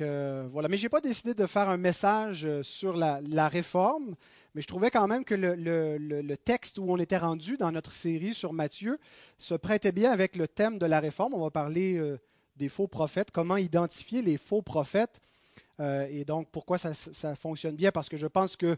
euh, voilà. Mais je n'ai pas décidé de faire un message euh, sur la, réforme, mais je trouvais quand même que le, texte où on était rendu dans notre série sur Matthieu se prêtait bien avec le thème de la réforme. On va parler euh, des faux prophètes, comment identifier les faux prophètes. et donc, pourquoi ça, fonctionne bien? Parce que je pense que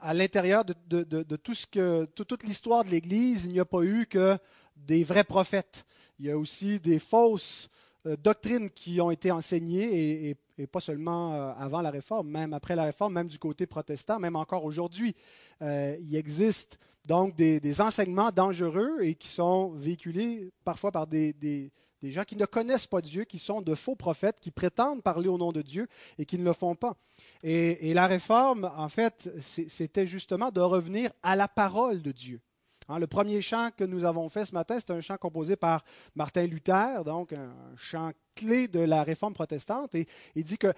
à l'intérieur de, tout ce que, toute l'histoire de l'Église, il n'y a pas eu que des vrais prophètes. Il y a aussi des fausses euh, doctrines qui ont été enseignées, et, pas seulement euh, avant la Réforme, même après la Réforme, même du côté protestant, même encore aujourd'hui. Euh, il existe donc des, enseignements dangereux et qui sont véhiculés parfois par des, gens qui ne connaissent pas Dieu, qui sont de faux prophètes, qui prétendent parler au nom de Dieu et qui ne le font pas. Et la réforme, en fait, c'était justement de revenir à la parole de Dieu. Hein, le premier chant que nous avons fait ce matin, c'est un chant composé par Martin Luther, donc un chant clé de la réforme protestante, et il dit que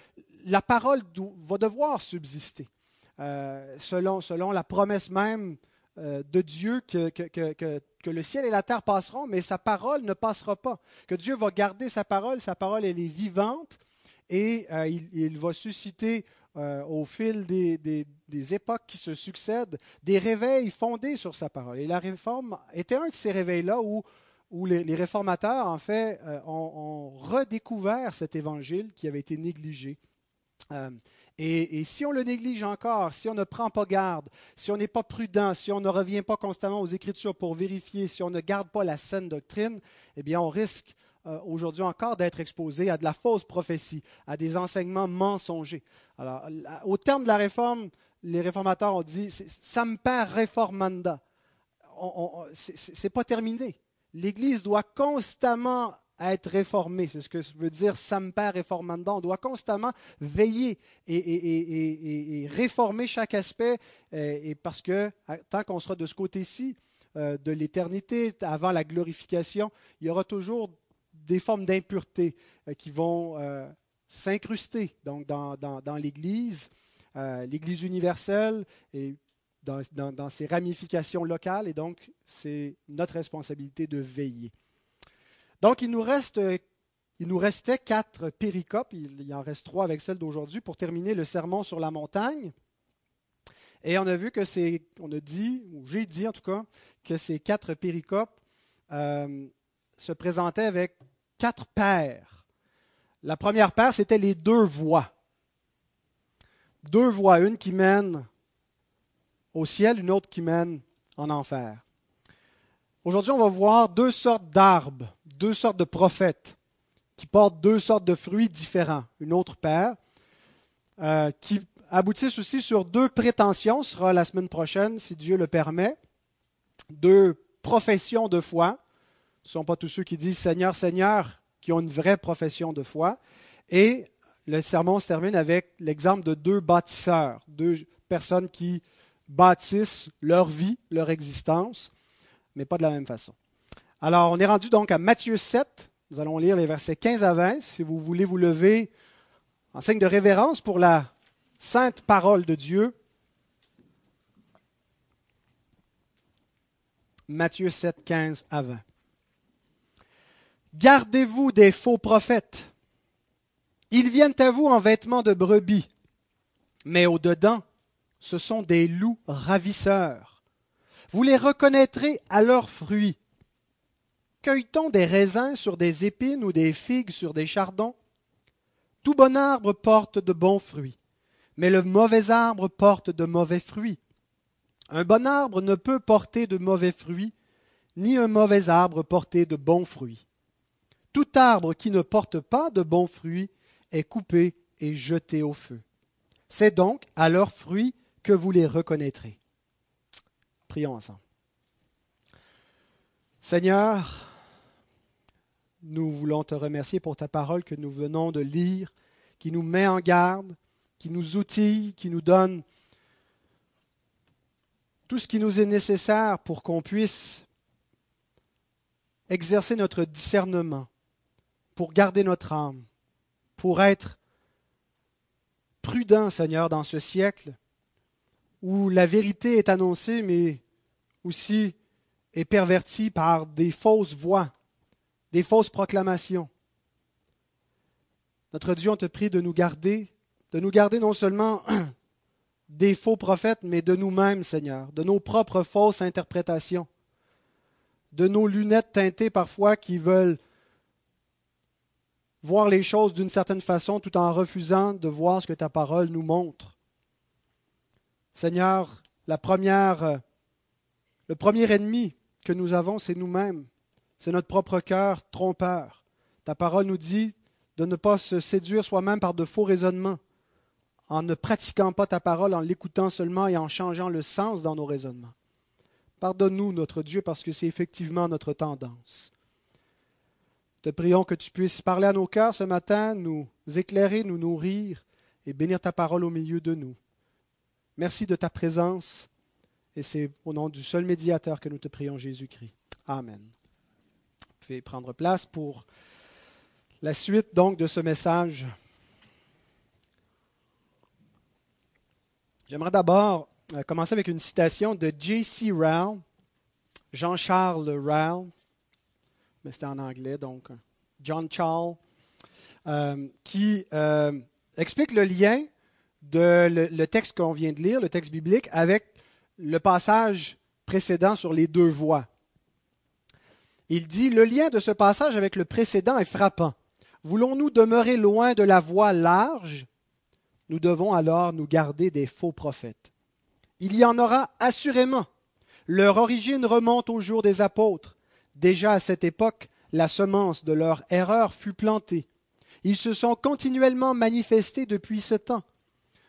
la parole va devoir subsister, euh, selon, selon la promesse même euh, de Dieu que, que, le ciel et la terre passeront, mais sa parole ne passera pas, que Dieu va garder sa parole, sa parole elle est vivante, et euh, il, il, va susciter euh, au fil des, époques qui se succèdent, des réveils fondés sur sa parole. Et la réforme était un de ces réveils-là où, où les, réformateurs, en fait, euh, ont, redécouvert cet évangile qui avait été négligé. Euh, et, si on le néglige encore, si on ne prend pas garde, si on n'est pas prudent, si on ne revient pas constamment aux Écritures pour vérifier, si on ne garde pas la saine doctrine, eh bien, on risque euh, aujourd'hui encore d'être exposé à de la fausse prophétie, à des enseignements mensongers. Alors, au terme de la réforme, les réformateurs ont dit Samper reformanda. Ce n'est pas terminé. L'Église doit constamment être réformée. C'est ce que veut dire Samper reformanda. On doit constamment veiller et, réformer chaque aspect. Et parce que tant qu'on sera de ce côté-ci, euh, de l'éternité, avant la glorification, il y aura toujours des formes d'impureté euh, qui vont euh, s'incruster donc dans, l'Église, euh, l'Église universelle et dans, ses ramifications locales, et donc c'est notre responsabilité de veiller. Donc il nous reste il nous restait quatre péricopes, il en reste trois avec celle d'aujourd'hui pour terminer le sermon sur la montagne. Et on a vu que c'est, on a dit, ou j'ai dit en tout cas, que ces quatre péricopes se présentaient avec quatre paires. La première paire, c'était les deux voies. Deux voies, une qui mène au ciel, une autre qui mène en enfer. Aujourd'hui, on va voir deux sortes d'arbres, deux sortes de prophètes qui portent deux sortes de fruits différents. Une autre paire euh, qui aboutissent aussi sur deux prétentions, ce sera la semaine prochaine si Dieu le permet, deux professions de foi ne sont pas tous ceux qui disent Seigneur, Seigneur, qui ont une vraie profession de foi. Et le sermon se termine avec l'exemple de deux bâtisseurs, deux personnes qui bâtissent leur vie, leur existence, mais pas de la même façon. Alors, on est rendu donc à Matthieu 7. Nous allons lire les versets 15 à 20. Si vous voulez vous lever en signe de révérence pour la sainte parole de Dieu. Matthieu 7, 15 à 20. Gardez-vous des faux prophètes. Ils viennent à vous en vêtements de brebis, mais au-dedans, ce sont des loups ravisseurs. Vous les reconnaîtrez à leurs fruits. Cueille-t-on des raisins sur des épines ou des figues sur des chardons? Tout bon arbre porte de bons fruits, mais le mauvais arbre porte de mauvais fruits. Un bon arbre ne peut porter de mauvais fruits, ni un mauvais arbre porter de bons fruits. Tout arbre qui ne porte pas de bons fruits est coupé et jeté au feu. C'est donc à leurs fruits que vous les reconnaîtrez. Prions ensemble. Seigneur, nous voulons te remercier pour ta parole que nous venons de lire, qui nous met en garde, qui nous outille, qui nous donne tout ce qui nous est nécessaire pour qu'on puisse exercer notre discernement, pour garder notre âme, pour être prudent, Seigneur, dans ce siècle où la vérité est annoncée, mais aussi est pervertie par des fausses voix, des fausses proclamations. Notre Dieu, on te prie de nous garder, de nous garder non seulement des faux prophètes, mais de nous-mêmes, Seigneur, de nos propres fausses interprétations, de nos lunettes teintées parfois qui veulent voir les choses d'une certaine façon tout en refusant de voir ce que ta parole nous montre. Seigneur, la première, le premier ennemi que nous avons, c'est nous-mêmes. C'est notre propre cœur trompeur. Ta parole nous dit de ne pas se séduire soi-même par de faux raisonnements, en ne pratiquant pas ta parole, en l'écoutant seulement et en changeant le sens dans nos raisonnements. Pardonne-nous, notre Dieu, parce que c'est effectivement notre tendance. Te prions que tu puisses parler à nos cœurs ce matin, nous éclairer, nous nourrir et bénir ta parole au milieu de nous. Merci de ta présence et c'est au nom du seul médiateur que nous te prions, Jésus-Christ. Amen. Vous pouvez prendre place pour la suite donc de ce message. J'aimerais d'abord euh, commencer avec une citation de J.C. Rowell, Jean-Charles Rowell, mais c'était en anglais, donc John Charles, euh, qui euh, explique le lien de le, texte qu'on vient de lire, le texte biblique, avec le passage précédent sur les deux voies. Il dit, le lien de ce passage avec le précédent est frappant. Voulons-nous demeurer loin de la voie large? Nous devons alors nous garder des faux prophètes. Il y en aura assurément. Leur origine remonte au jour des apôtres. Déjà à cette époque, la semence de leur erreur fut plantée. Ils se sont continuellement manifestés depuis ce temps.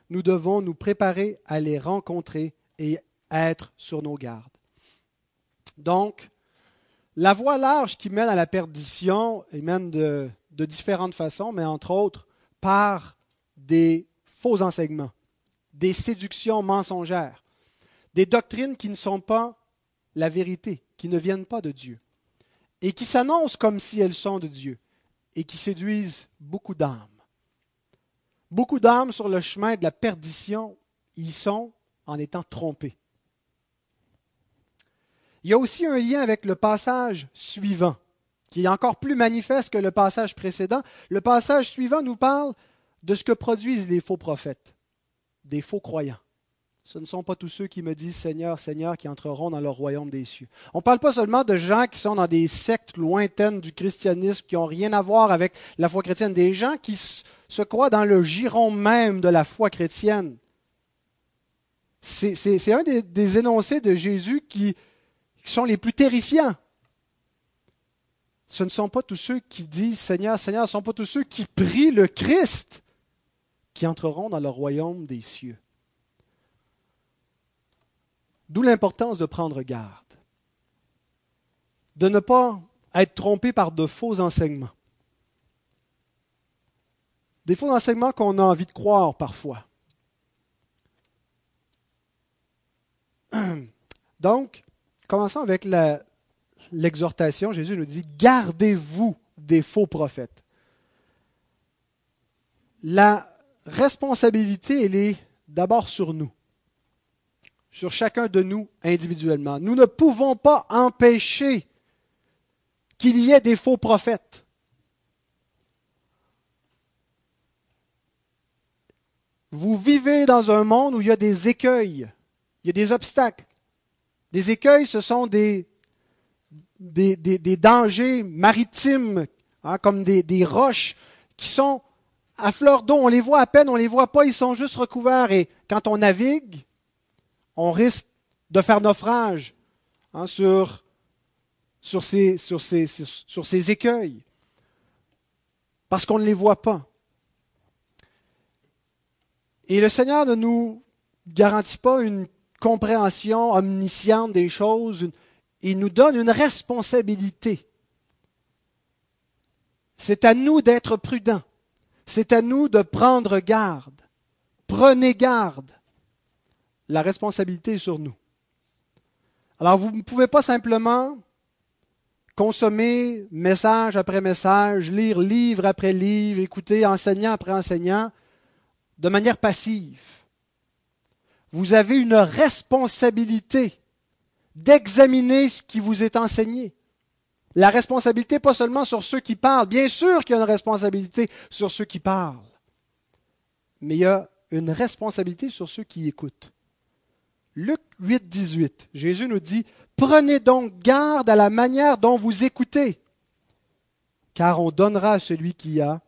Nous devons nous préparer à les rencontrer et être sur nos gardes. Donc, la voie large qui mène à la perdition, et mène de, de différentes façons, mais entre autres par des faux enseignements, des séductions mensongères, des doctrines qui ne sont pas la vérité, qui ne viennent pas de Dieu et qui s'annoncent comme si elles sont de Dieu et qui séduisent beaucoup d'âmes. Beaucoup d'âmes sur le chemin de la perdition y sont en étant trompées. Il y a aussi un lien avec le passage suivant, qui est encore plus manifeste que le passage précédent. Le passage suivant nous parle de ce que produisent les faux prophètes, des faux croyants. Ce ne sont pas tous ceux qui me disent Seigneur, Seigneur qui entreront dans le royaume des cieux. On ne parle pas seulement de gens qui sont dans des sectes lointaines du christianisme, qui n'ont rien à voir avec la foi chrétienne, des gens qui se croient dans le giron même de la foi chrétienne. C'est un des, énoncés de Jésus qui, sont les plus terrifiants. Ce ne sont pas tous ceux qui disent Seigneur, Seigneur, ce ne sont pas tous ceux qui prient le Christ qui entreront dans le royaume des cieux. D'où l'importance de prendre garde, de ne pas être trompé par de faux enseignements. Des faux enseignements qu'on a envie de croire parfois. Donc, commençons avec l'exhortation. Jésus nous dit, gardez-vous des faux prophètes. La responsabilité, elle est d'abord sur nous sur chacun de nous individuellement. Nous ne pouvons pas empêcher qu'il y ait des faux prophètes. Vous vivez dans un monde où il y a des écueils, il y a des obstacles. Des écueils, ce sont des, des, dangers maritimes, hein, comme des, des roches qui sont à fleur d'eau. On les voit à peine, on ne les voit pas, ils sont juste recouverts. Et quand on navigue, on risque de faire naufrage hein, sur, sur, sur ces écueils, parce qu'on ne les voit pas. Et le Seigneur ne nous garantit pas une compréhension omnisciente des choses, il nous donne une responsabilité. C'est à nous d'être prudents. C'est à nous de prendre garde. Prenez garde la responsabilité est sur nous. Alors vous ne pouvez pas simplement consommer message après message, lire livre après livre, écouter enseignant après enseignant de manière passive. Vous avez une responsabilité d'examiner ce qui vous est enseigné La responsabilité, pas seulement sur ceux qui parlent. Bien sûr qu'il y a une responsabilité sur ceux qui parlent. Mais il y a une responsabilité sur ceux qui écoutent. Luc 8, 18, Jésus nous dit, Prenez donc garde à la manière dont vous écoutez, car on donnera à celui qui a,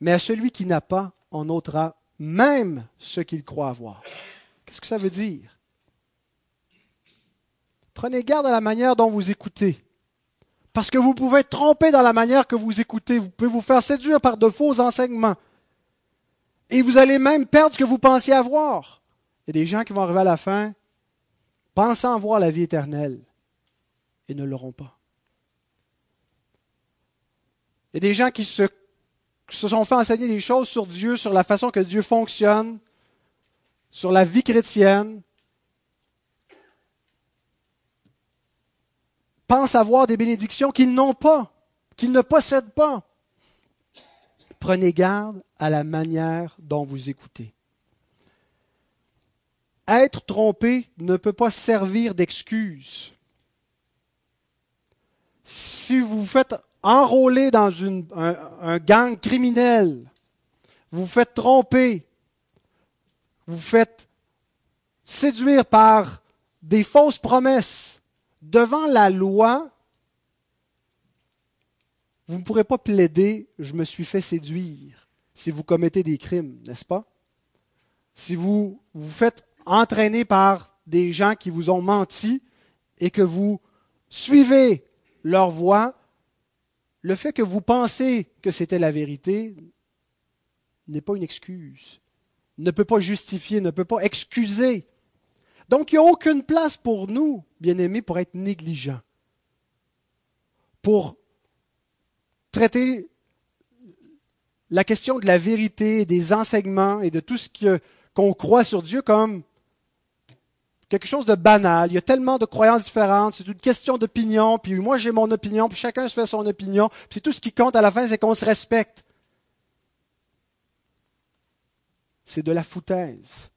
mais à celui qui n'a pas, on ôtera même ce qu'il croit avoir. Qu'est-ce que ça veut dire? Prenez garde à la manière dont vous écoutez. Parce que vous pouvez être trompé dans la manière que vous écoutez. Vous pouvez vous faire séduire par de faux enseignements. Et vous allez même perdre ce que vous pensiez avoir. Il y a des gens qui vont arriver à la fin pensant avoir la vie éternelle et ne l'auront pas. Il y a des gens qui se, se sont fait enseigner des choses sur Dieu, sur la façon que Dieu fonctionne, sur la vie chrétienne, pensent avoir des bénédictions qu'ils n'ont pas, qu'ils ne possèdent pas. Prenez garde à la manière dont vous écoutez. Être trompé ne peut pas servir d'excuse. Si vous vous faites enrôler dans un, un, gang criminel, vous vous faites tromper, vous vous faites séduire par des fausses promesses, devant la loi, vous ne pourrez pas plaider je me suis fait séduire si vous commettez des crimes, n'est-ce pas? Si vous vous faites entraîner par des gens qui vous ont menti et que vous suivez leur voie, le fait que vous pensez que c'était la vérité n'est pas une excuse, ne peut pas justifier, ne peut pas excuser. Donc, il n'y a aucune place pour nous, bien-aimés, pour être négligents, pour traiter la question de la vérité, des enseignements et de tout ce qu'on croit sur Dieu comme quelque chose de banal. Il y a tellement de croyances différentes, c'est une question d'opinion, puis moi j'ai mon opinion, puis chacun se fait son opinion, puis c'est tout ce qui compte à la fin, c'est qu'on se respecte. C'est de la foutaise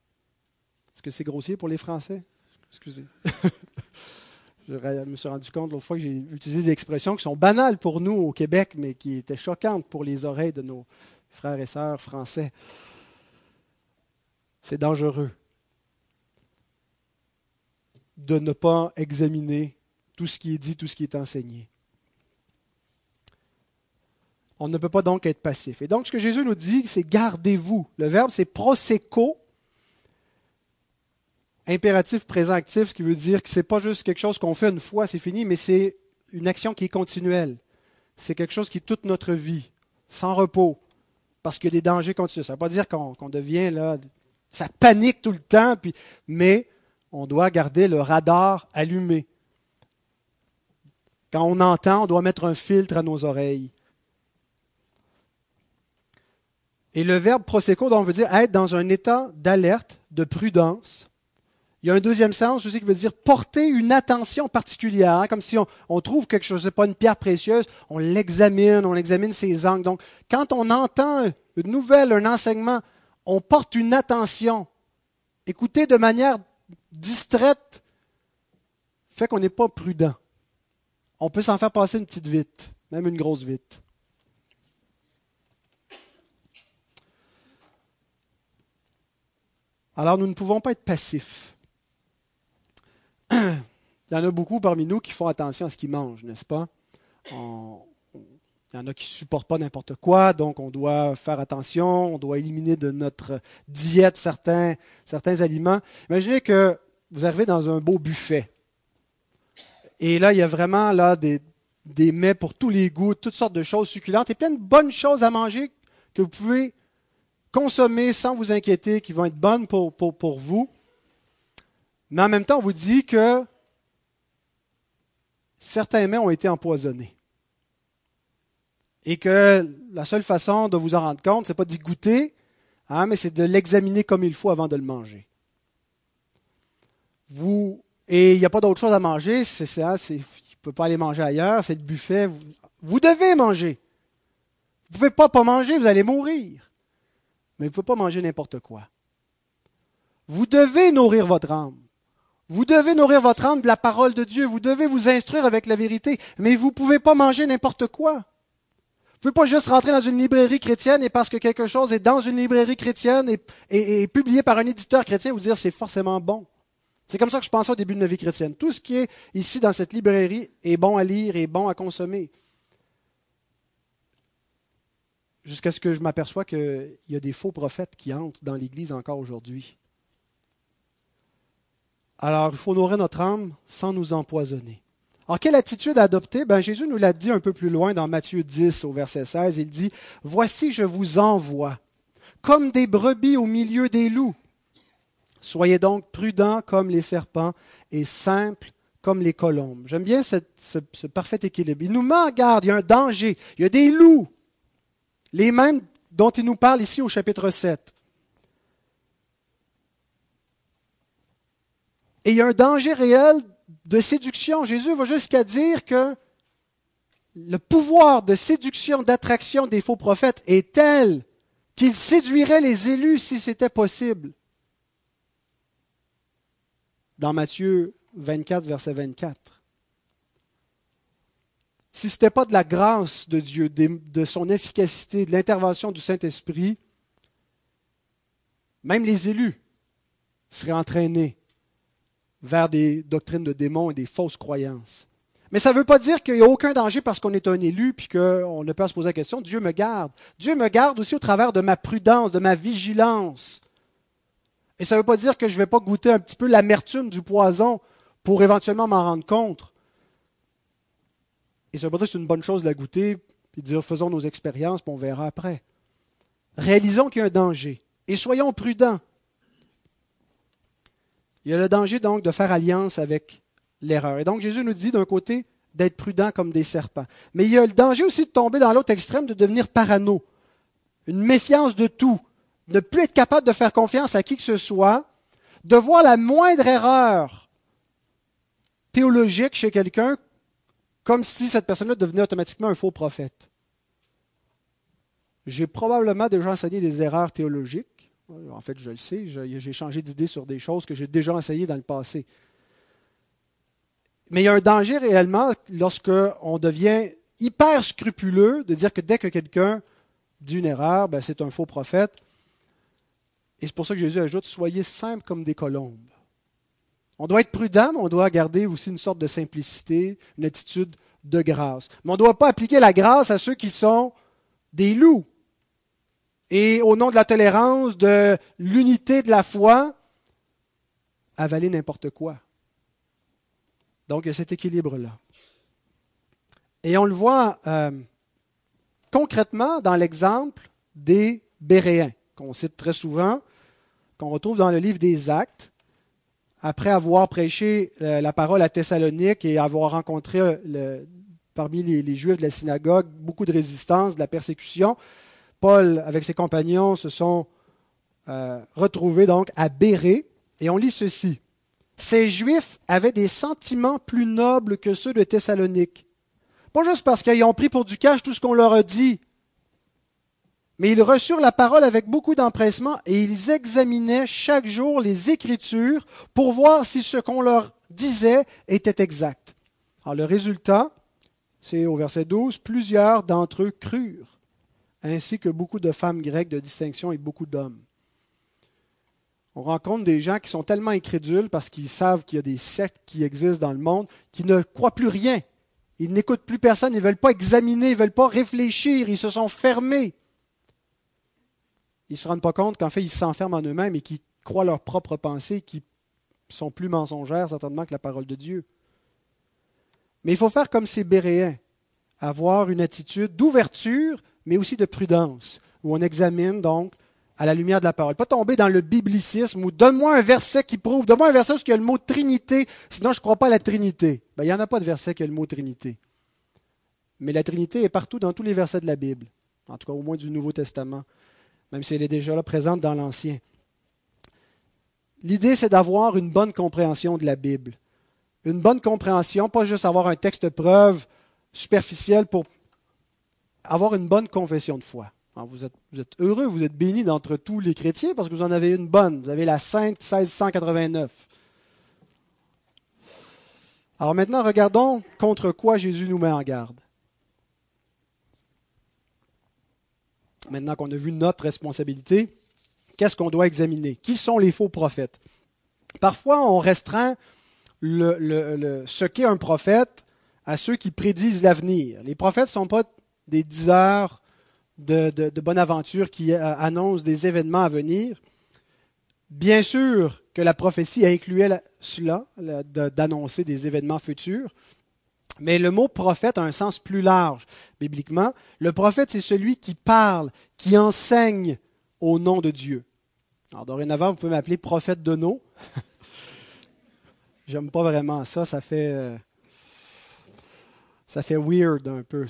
que c'est grossier pour les Français? Excusez. Je me suis rendu compte l'autre fois que j'ai utilisé des expressions qui sont banales pour nous au Québec, mais qui étaient choquantes pour les oreilles de nos frères et sœurs français. C'est dangereux de ne pas examiner tout ce qui est dit, tout ce qui est enseigné. On ne peut pas donc être passif. Et donc, ce que Jésus nous dit, c'est gardez-vous. Le verbe, c'est proseco, impératif présent actif, ce qui veut dire que ce n'est pas juste quelque chose qu'on fait une fois, c'est fini, mais c'est une action qui est continuelle. C'est quelque chose qui est toute notre vie, sans repos, parce qu'il y a des dangers continus. Ça ne veut pas dire qu'on devient là, ça panique tout le temps, mais on doit garder le radar allumé. Quand on entend, on doit mettre un filtre à nos oreilles. Et le verbe proseco, on veut dire être dans un état d'alerte, de prudence, il y a un deuxième sens aussi qui veut dire porter une attention particulière, hein, comme si on, trouve quelque chose, n'est pas une pierre précieuse, on l'examine, on examine ses angles. Donc, quand on entend une nouvelle, un enseignement, on porte une attention. Écouter de manière distraite fait qu'on n'est pas prudent. On peut s'en faire passer une petite vite, même une grosse vite. Alors nous ne pouvons pas être passifs. Il y en a beaucoup parmi nous qui font attention à ce qu'ils mangent, n'est-ce pas? Il y en a qui ne supportent pas n'importe quoi, donc on doit faire attention, on doit éliminer de notre diète certains, certains aliments. Imaginez que vous arrivez dans un beau buffet. Et là, il y a vraiment là, des, des mets pour tous les goûts, toutes sortes de choses succulentes et plein de bonnes choses à manger que vous pouvez consommer sans vous inquiéter, qui vont être bonnes pour, pour, pour vous. Mais en même temps, on vous dit que certains mets ont été empoisonnés. Et que la seule façon de vous en rendre compte, ce n'est pas d'y goûter, hein, mais c'est de l'examiner comme il faut avant de le manger. Vous, et il n'y a pas d'autre chose à manger, c'est ça, il ne peut pas aller manger ailleurs, c'est le buffet. Vous, devez manger. Vous pouvez pas pas manger, vous allez mourir. Mais vous pouvez pas manger n'importe quoi. Vous devez nourrir votre âme. Vous devez nourrir votre âme de la parole de Dieu. Vous devez vous instruire avec la vérité. Mais vous ne pouvez pas manger n'importe quoi. Vous ne pouvez pas juste rentrer dans une librairie chrétienne et parce que quelque chose est dans une librairie chrétienne et, et publié par un éditeur chrétien, vous dire c'est forcément bon. C'est comme ça que je pensais au début de ma vie chrétienne. Tout ce qui est ici dans cette librairie est bon à lire et bon à consommer. Jusqu'à ce que je m'aperçois qu'il y a des faux prophètes qui entrent dans l'Église encore aujourd'hui. Alors, il faut nourrir notre âme sans nous empoisonner. Alors, quelle attitude adopter? Ben, Jésus nous l'a dit un peu plus loin dans Matthieu 10 au verset 16. Il dit, Voici, je vous envoie, comme des brebis au milieu des loups. Soyez donc prudents comme les serpents et simples comme les colombes. J'aime bien ce, parfait équilibre. Il nous met en garde, il y a un danger, il y a des loups, les mêmes dont il nous parle ici au chapitre 7. Et il y a un danger réel de séduction. Jésus va jusqu'à dire que le pouvoir de séduction, d'attraction des faux prophètes est tel qu'il séduirait les élus si c'était possible dans Matthieu 24, verset 24. Si ce n'était pas de la grâce de Dieu, de son efficacité, de l'intervention du Saint-Esprit, même les élus seraient entraînés vers des doctrines de démons et des fausses croyances. Mais ça ne veut pas dire qu'il n'y a aucun danger parce qu'on est un élu puis qu'on ne peut pas se poser la question. Dieu me garde. Dieu me garde aussi au travers de ma prudence, de ma vigilance, et ça ne veut pas dire que je ne vais pas goûter un petit peu l'amertume du poison pour éventuellement m'en rendre compte. Et ça ne veut pas dire que c'est une bonne chose de la goûter, et de dire faisons nos expériences, puis on verra après. Réalisons qu'il y a un danger. Et soyons prudents. Il y a le danger donc de faire alliance avec l'erreur. Et donc Jésus nous dit d'un côté d'être prudent comme des serpents. Mais il y a le danger aussi de tomber dans l'autre extrême, de devenir parano. Une méfiance de tout, ne plus être capable de faire confiance à qui que ce soit, de voir la moindre erreur théologique chez quelqu'un comme si cette personne-là devenait automatiquement un faux prophète. J'ai probablement déjà enseigné des erreurs théologiques. En fait, je le sais, j'ai changé d'idée sur des choses que j'ai déjà enseignées dans le passé. Mais il y a un danger réellement lorsqu'on devient hyper scrupuleux de dire que dès que quelqu'un dit une erreur, ben c'est un faux prophète. Et c'est pour ça que Jésus ajoute, soyez simples comme des colombes. On doit être prudent, mais on doit garder aussi une sorte de simplicité, une attitude de grâce. Mais on ne doit pas appliquer la grâce à ceux qui sont des loups. Et au nom de la tolérance, de l'unité de la foi, avaler n'importe quoi. Donc, il y a cet équilibre-là. Et on le voit euh, concrètement dans l'exemple des Béréens, qu'on cite très souvent qu'on retrouve dans le livre des Actes, après avoir prêché euh, la parole à Thessalonique et avoir rencontré euh, parmi les, Juifs de la synagogue beaucoup de résistance, de la persécution, Paul, avec ses compagnons, se sont euh, retrouvés donc à Bérée, et on lit ceci. Ces Juifs avaient des sentiments plus nobles que ceux de Thessalonique. Pas juste parce qu'ils ont pris pour du cash tout ce qu'on leur a dit, mais ils reçurent la parole avec beaucoup d'empressement et ils examinaient chaque jour les Écritures pour voir si ce qu'on leur disait était exact. Alors le résultat, c'est au verset 12, plusieurs d'entre eux crurent, ainsi que beaucoup de femmes grecques de distinction et beaucoup d'hommes. On rencontre des gens qui sont tellement incrédules parce qu'ils savent qu'il y a des sectes qui existent dans le monde, qui ne croient plus rien. Ils n'écoutent plus personne, ils ne veulent pas examiner, ils ne veulent pas réfléchir, ils se sont fermés ils ne se rendent pas compte qu'en fait, ils s'enferment en eux-mêmes et qu'ils croient leurs propres pensées qui sont plus mensongères certainement que la parole de Dieu. Mais il faut faire comme ces Béréens, avoir une attitude d'ouverture, mais aussi de prudence, où on examine donc à la lumière de la parole. Pas tomber dans le biblicisme ou donne-moi un verset qui prouve, donne-moi un verset où il y a le mot Trinité, sinon je ne crois pas à la Trinité. Ben, il n'y en a pas de verset qui a le mot Trinité. Mais la Trinité est partout dans tous les versets de la Bible, en tout cas au moins du Nouveau Testament même si elle est déjà là présente dans l'Ancien. L'idée, c'est d'avoir une bonne compréhension de la Bible. Une bonne compréhension, pas juste avoir un texte preuve superficiel pour avoir une bonne confession de foi. vous, êtes, heureux, vous êtes bénis d'entre tous les chrétiens parce que vous en avez une bonne. Vous avez la Sainte 1689. Alors maintenant, regardons contre quoi Jésus nous met en garde. Maintenant qu'on a vu notre responsabilité, qu'est-ce qu'on doit examiner? Qui sont les faux prophètes? Parfois, on restreint ce qu'est un prophète à ceux qui prédisent l'avenir. Les prophètes ne sont pas des diseurs de, bonne aventure qui euh, annoncent des événements à venir. Bien sûr que la prophétie incluait cela, d'annoncer des événements futurs, mais le mot prophète a un sens plus large bibliquement. Le prophète, c'est celui qui parle, qui enseigne au nom de Dieu. Alors dorénavant, vous pouvez m'appeler prophète de nos. J'aime pas vraiment ça, ça fait euh, ça fait weird un peu.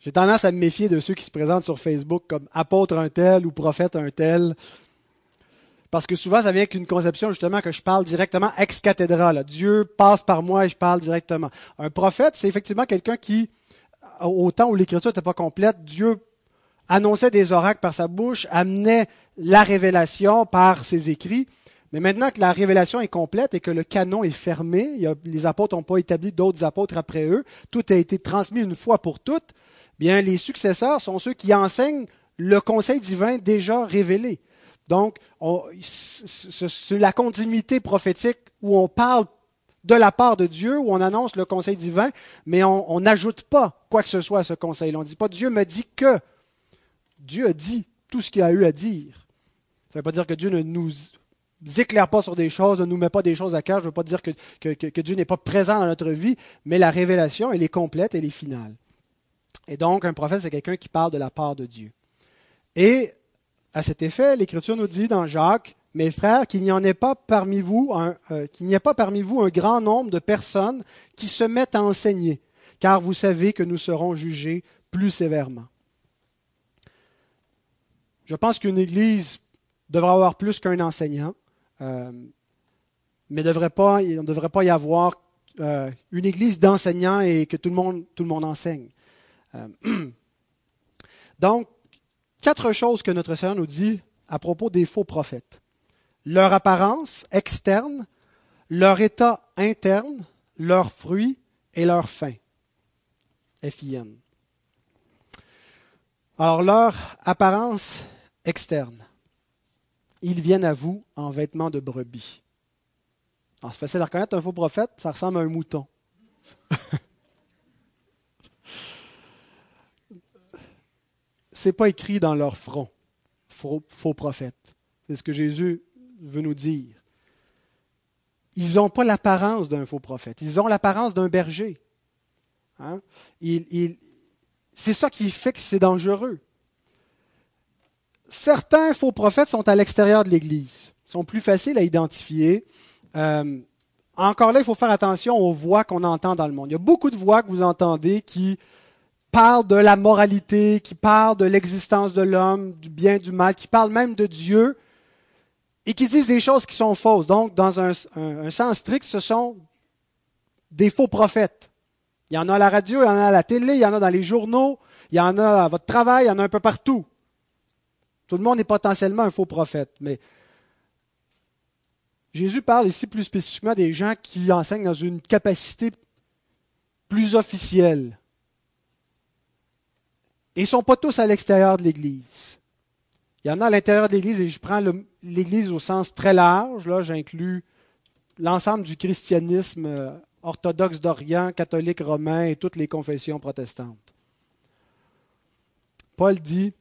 J'ai tendance à me méfier de ceux qui se présentent sur Facebook comme apôtre un tel ou prophète un tel. Parce que souvent, ça vient avec une conception justement que je parle directement ex cathedra. Dieu passe par moi et je parle directement. Un prophète, c'est effectivement quelqu'un qui, au temps où l'écriture n'était pas complète, Dieu annonçait des oracles par sa bouche, amenait la révélation par ses écrits. Mais maintenant que la révélation est complète et que le canon est fermé, les apôtres n'ont pas établi d'autres apôtres après eux, tout a été transmis une fois pour toutes, les successeurs sont ceux qui enseignent le conseil divin déjà révélé. Donc, c'est la continuité prophétique où on parle de la part de Dieu, où on annonce le conseil divin, mais on n'ajoute pas quoi que ce soit à ce conseil. On ne dit pas Dieu me dit que. Dieu a dit tout ce qu'il a eu à dire. Ça ne veut pas dire que Dieu ne nous éclaire pas sur des choses, ne nous met pas des choses à cœur. Je ne veux pas dire que, que Dieu n'est pas présent dans notre vie, mais la révélation, elle est complète, elle est finale. Et donc, un prophète, c'est quelqu'un qui parle de la part de Dieu. Et à cet effet, l'Écriture nous dit dans Jacques, mes frères, qu'il n'y en ait pas parmi vous, euh, qu'il n'y ait pas parmi vous un grand nombre de personnes qui se mettent à enseigner, car vous savez que nous serons jugés plus sévèrement. Je pense qu'une Église devrait avoir plus qu'un enseignant, euh, mais il ne devrait pas y avoir euh, une Église d'enseignants et que tout le monde enseigne. donc, quatre choses que notre Seigneur nous dit à propos des faux prophètes. Leur apparence externe, leur état interne, leurs fruits et leur fin. F-I-N. Alors, leur apparence externe. Ils viennent à vous en vêtements de brebis. Alors, c'est facile à reconnaître un faux prophète, ça ressemble à un mouton. c'est pas écrit dans leur front, faux, prophètes. C'est ce que Jésus veut nous dire. Ils n'ont pas l'apparence d'un faux prophète, ils ont l'apparence d'un berger. Hein? c'est ça qui fait que c'est dangereux. Certains faux prophètes sont à l'extérieur de l'Église, sont plus faciles à identifier. Euh, encore là, il faut faire attention aux voix qu'on entend dans le monde. Il y a beaucoup de voix que vous entendez qui parle de la moralité, qui parle de l'existence de l'homme, du bien, du mal, qui parle même de Dieu, et qui disent des choses qui sont fausses. Donc, dans un, sens strict, ce sont des faux prophètes. Il y en a à la radio, il y en a à la télé, il y en a dans les journaux, il y en a à votre travail, il y en a un peu partout. Tout le monde est potentiellement un faux prophète, mais Jésus parle ici plus spécifiquement des gens qui enseignent dans une capacité plus officielle, ils ne sont pas tous à l'extérieur de l'Église. Il y en a à l'intérieur de l'Église, et je prends l'Église au sens très large. Là, j'inclus l'ensemble du christianisme euh, orthodoxe d'Orient, catholique romain et toutes les confessions protestantes. Paul dit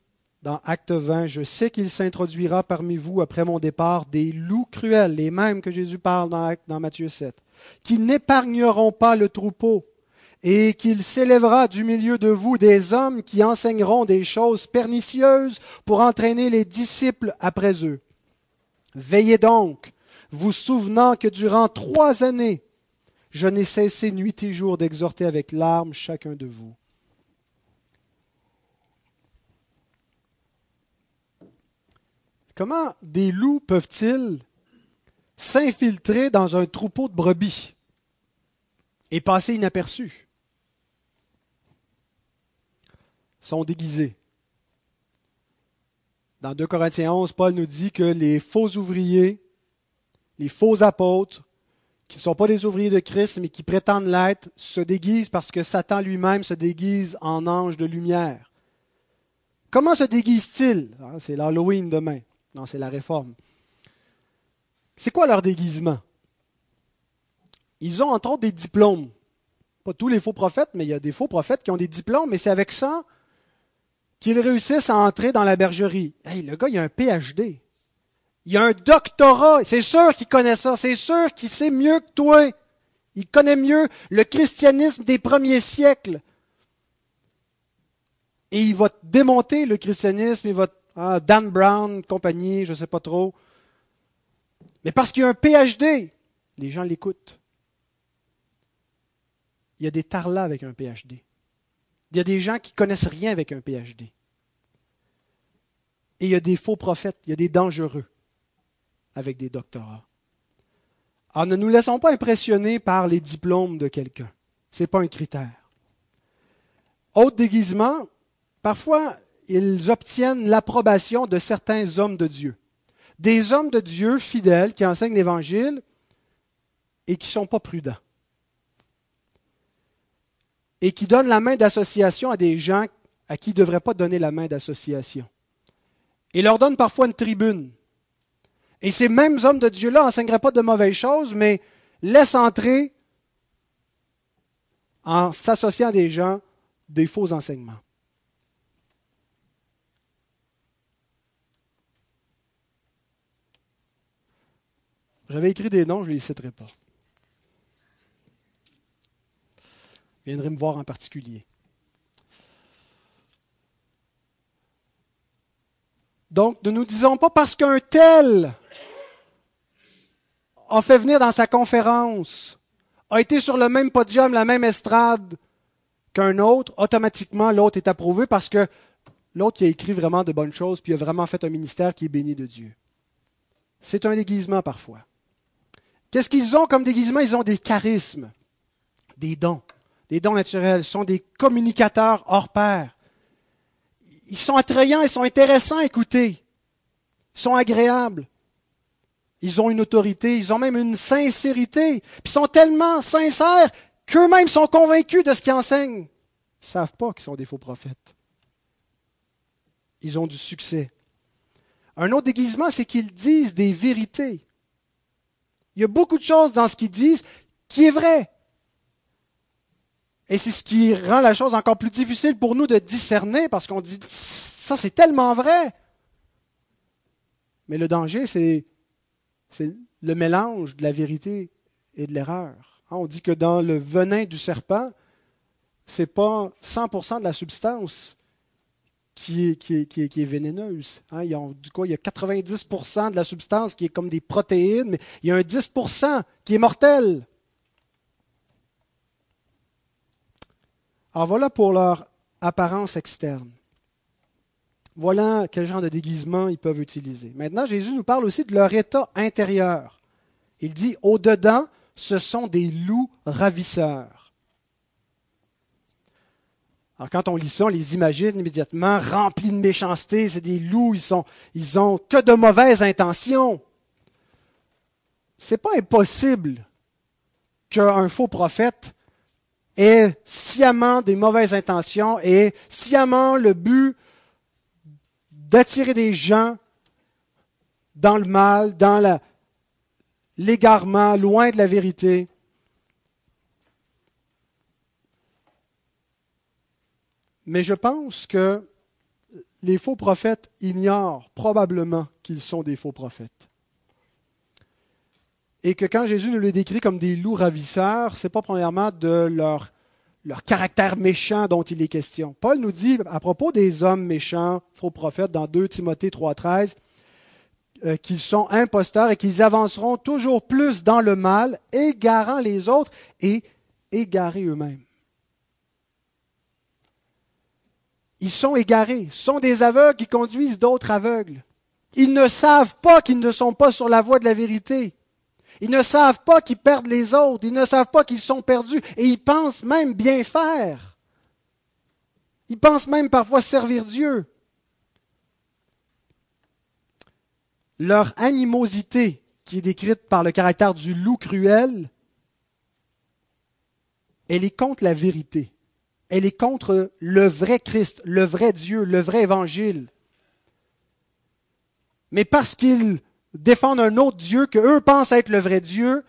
dans Acte 20, Je sais qu'il s'introduira parmi vous après mon départ des loups cruels, les mêmes que Jésus parle dans, dans Matthieu 7, qui n'épargneront pas le troupeau et qu'il s'élèvera du milieu de vous des hommes qui enseigneront des choses pernicieuses pour entraîner les disciples après eux. Veillez donc, vous souvenant que durant trois années, je n'ai cessé nuit et jour d'exhorter avec larmes chacun de vous. Comment des loups peuvent-ils s'infiltrer dans un troupeau de brebis et passer inaperçus? Sont déguisés. Dans 2 Corinthiens 11, Paul nous dit que les faux ouvriers, les faux apôtres, qui ne sont pas des ouvriers de Christ, mais qui prétendent l'être, se déguisent parce que Satan lui-même se déguise en ange de lumière. Comment se déguisent-ils? Ah, C'est l'Halloween demain. Non, c'est la réforme. C'est quoi leur déguisement? Ils ont entre autres des diplômes. Pas tous les faux prophètes, mais il y a des faux prophètes qui ont des diplômes, mais c'est avec ça qu'ils réussissent à entrer dans la bergerie. Hey, le gars, il a un PhD. Il a un doctorat. C'est sûr qu'il connaît ça. C'est sûr qu'il sait mieux que toi. Il connaît mieux le christianisme des premiers siècles. Et il va démonter le christianisme. Il va, ah, Dan Brown, compagnie, je ne sais pas trop. Mais parce qu'il a un PhD, les gens l'écoutent. Il y a des tarlas avec un PhD. Il y a des gens qui connaissent rien avec un PhD. Et il y a des faux prophètes, il y a des dangereux avec des doctorats. Alors ne nous laissons pas impressionner par les diplômes de quelqu'un. Ce n'est pas un critère. Autre déguisement, parfois ils obtiennent l'approbation de certains hommes de Dieu. Des hommes de Dieu fidèles qui enseignent l'Évangile et qui ne sont pas prudents. Et qui donnent la main d'association à des gens à qui ne devraient pas donner la main d'association. Et leur donnent parfois une tribune et ces mêmes hommes de Dieu-là n'enseigneraient pas de mauvaises choses, mais laissent entrer, en s'associant à des gens, des faux enseignements. J'avais écrit des noms, je ne les citerai pas. Viendrez me voir en particulier. Donc, ne nous disons pas parce qu'un tel a fait venir dans sa conférence, a été sur le même podium, la même estrade qu'un autre, automatiquement l'autre est approuvé parce que l'autre a écrit vraiment de bonnes choses, puis a vraiment fait un ministère qui est béni de Dieu. C'est un déguisement parfois. Qu'est-ce qu'ils ont comme déguisement? Ils ont des charismes, des dons, des dons naturels, sont des communicateurs hors pair. Ils sont attrayants, ils sont intéressants à écouter, ils sont agréables. Ils ont une autorité, ils ont même une sincérité. Puis ils sont tellement sincères qu'eux-mêmes sont convaincus de ce qu'ils enseignent. Ils ne savent pas qu'ils sont des faux prophètes. Ils ont du succès. Un autre déguisement, c'est qu'ils disent des vérités. Il y a beaucoup de choses dans ce qu'ils disent qui est vrai. Et c'est ce qui rend la chose encore plus difficile pour nous de discerner parce qu'on dit ça c'est tellement vrai. Mais le danger, c'est c'est le mélange de la vérité et de l'erreur. Hein, on dit que dans le venin du serpent, ce n'est pas 100% de la substance qui est, qui qui est, vénéneuse. Hein, il, y a, du coup, il y a 90% de la substance qui est comme des protéines, mais il y a un 10% qui est mortel. Alors voilà pour leur apparence externe. Voilà quel genre de déguisement ils peuvent utiliser. Maintenant, Jésus nous parle aussi de leur état intérieur. Il dit, au-dedans, ce sont des loups ravisseurs. Alors quand on lit ça, on les imagine immédiatement remplis de méchanceté, c'est des loups, ils sont, ils ont que de mauvaises intentions. C'est pas impossible qu'un faux prophète ait sciemment des mauvaises intentions et sciemment le but d'attirer des gens dans le mal, dans l'égarement, loin de la vérité. Mais je pense que les faux prophètes ignorent probablement qu'ils sont des faux prophètes. Et que quand Jésus nous les décrit comme des loups ravisseurs, ce n'est pas premièrement de leur leur caractère méchant dont il est question. Paul nous dit à propos des hommes méchants, faux prophètes, dans 2 Timothée 3.13, euh, qu'ils sont imposteurs et qu'ils avanceront toujours plus dans le mal, égarant les autres et égarés eux-mêmes. Ils sont égarés, sont des aveugles qui conduisent d'autres aveugles. Ils ne savent pas qu'ils ne sont pas sur la voie de la vérité. Ils ne savent pas qu'ils perdent les autres. Ils ne savent pas qu'ils sont perdus. Et ils pensent même bien faire. Ils pensent même parfois servir Dieu. Leur animosité, qui est décrite par le caractère du loup cruel, elle est contre la vérité. Elle est contre le vrai Christ, le vrai Dieu, le vrai évangile. Mais parce qu'ils défendent un autre Dieu que eux pensent être le vrai Dieu,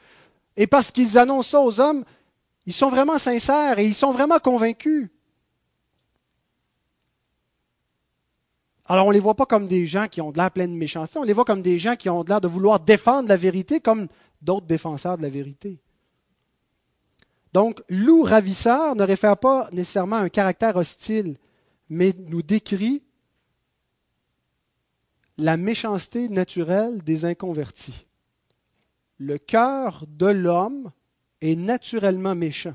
et parce qu'ils annoncent ça aux hommes, ils sont vraiment sincères et ils sont vraiment convaincus. Alors on ne les voit pas comme des gens qui ont de l'air plein de méchanceté, on les voit comme des gens qui ont de l'air de vouloir défendre la vérité comme d'autres défenseurs de la vérité. Donc, loup ravisseur ne réfère pas nécessairement à un caractère hostile, mais nous décrit la méchanceté naturelle des inconvertis. Le cœur de l'homme est naturellement méchant,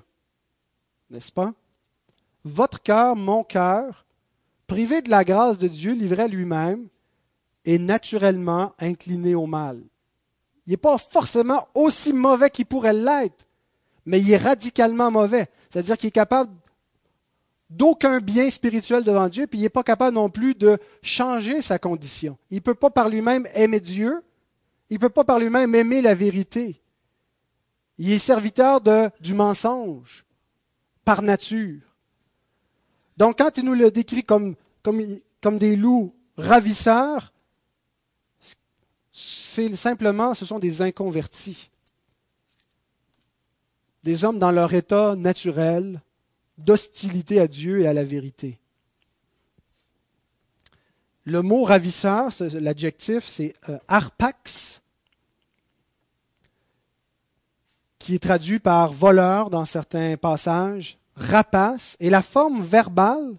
n'est-ce pas? Votre cœur, mon cœur, privé de la grâce de Dieu, livré à lui-même, est naturellement incliné au mal. Il n'est pas forcément aussi mauvais qu'il pourrait l'être, mais il est radicalement mauvais. C'est-à-dire qu'il est capable d'aucun bien spirituel devant Dieu, puis il n'est pas capable non plus de changer sa condition. Il ne peut pas par lui-même aimer Dieu, il ne peut pas par lui-même aimer la vérité. Il est serviteur de, du mensonge, par nature. Donc quand il nous le décrit comme, comme, comme des loups ravisseurs, c'est simplement, ce sont des inconvertis. Des hommes dans leur état naturel, d'hostilité à Dieu et à la vérité. Le mot ravisseur, l'adjectif, c'est euh, arpax, qui est traduit par voleur dans certains passages, rapace, et la forme verbale,